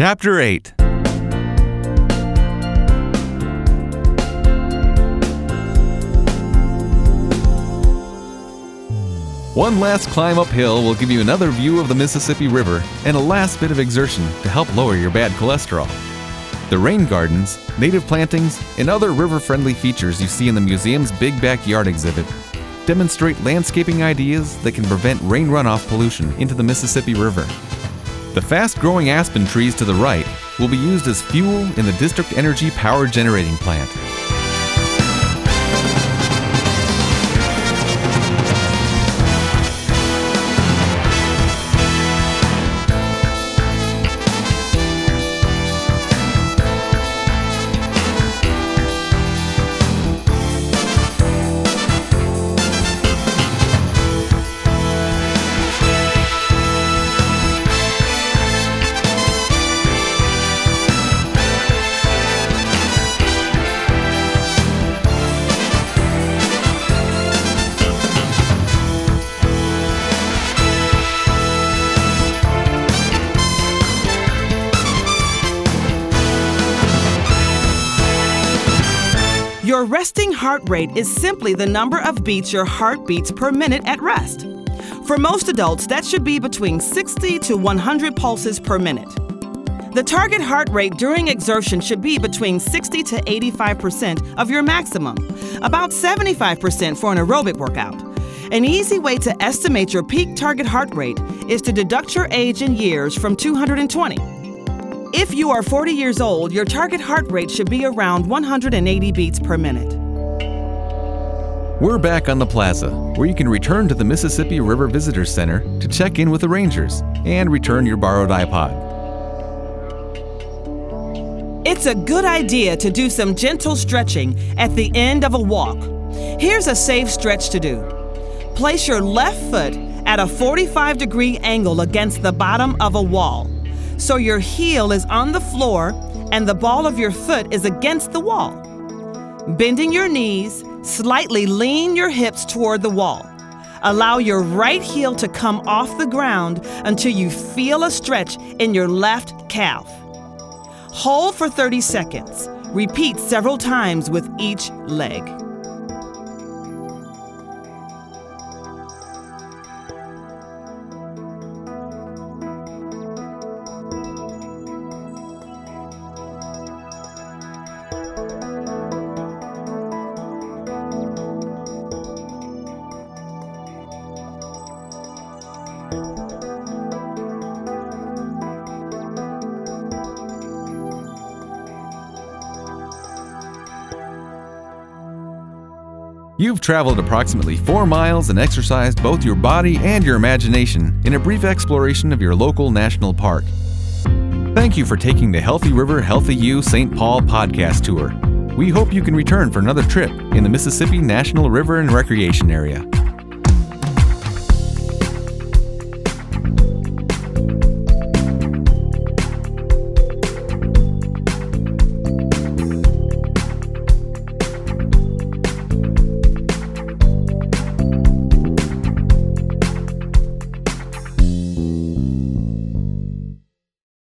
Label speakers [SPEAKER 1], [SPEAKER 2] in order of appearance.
[SPEAKER 1] Chapter 8 One last climb uphill will give you another view of the Mississippi River and a last bit of exertion to help lower your bad cholesterol. The rain gardens, native plantings, and other river friendly features you see in the museum's Big Backyard exhibit demonstrate landscaping ideas that can prevent rain runoff pollution into the Mississippi River. The fast growing aspen trees to the right will be used as fuel in the district energy power generating plant.
[SPEAKER 2] Your resting heart rate is simply the number of beats your heart beats per minute at rest. For most adults, that should be between 60 to 100 pulses per minute. The target heart rate during exertion should be between 60 to 85% of your maximum, about 75% for an aerobic workout. An easy way to estimate your peak target heart rate is to deduct your age in years from 220. If you are 40 years old, your target heart rate should be around 180 beats per minute.
[SPEAKER 1] We're back on the plaza, where you can return to the Mississippi River Visitor Center to check in with the rangers and return your borrowed iPod.
[SPEAKER 2] It's a good idea to do some gentle stretching at the end of a walk. Here's a safe stretch to do. Place your left foot at a 45 degree angle against the bottom of a wall so your heel is on the floor and the ball of your foot is against the wall. Bending your knees, slightly lean your hips toward the wall. Allow your right heel to come off the ground until you feel a stretch in your left calf. Hold for 30 seconds. Repeat several times with each leg.
[SPEAKER 1] You've traveled approximately four miles and exercised both your body and your imagination in a brief exploration of your local national park. Thank you for taking the Healthy River, Healthy You St. Paul podcast tour. We hope you can return for another trip in the Mississippi National River and Recreation Area.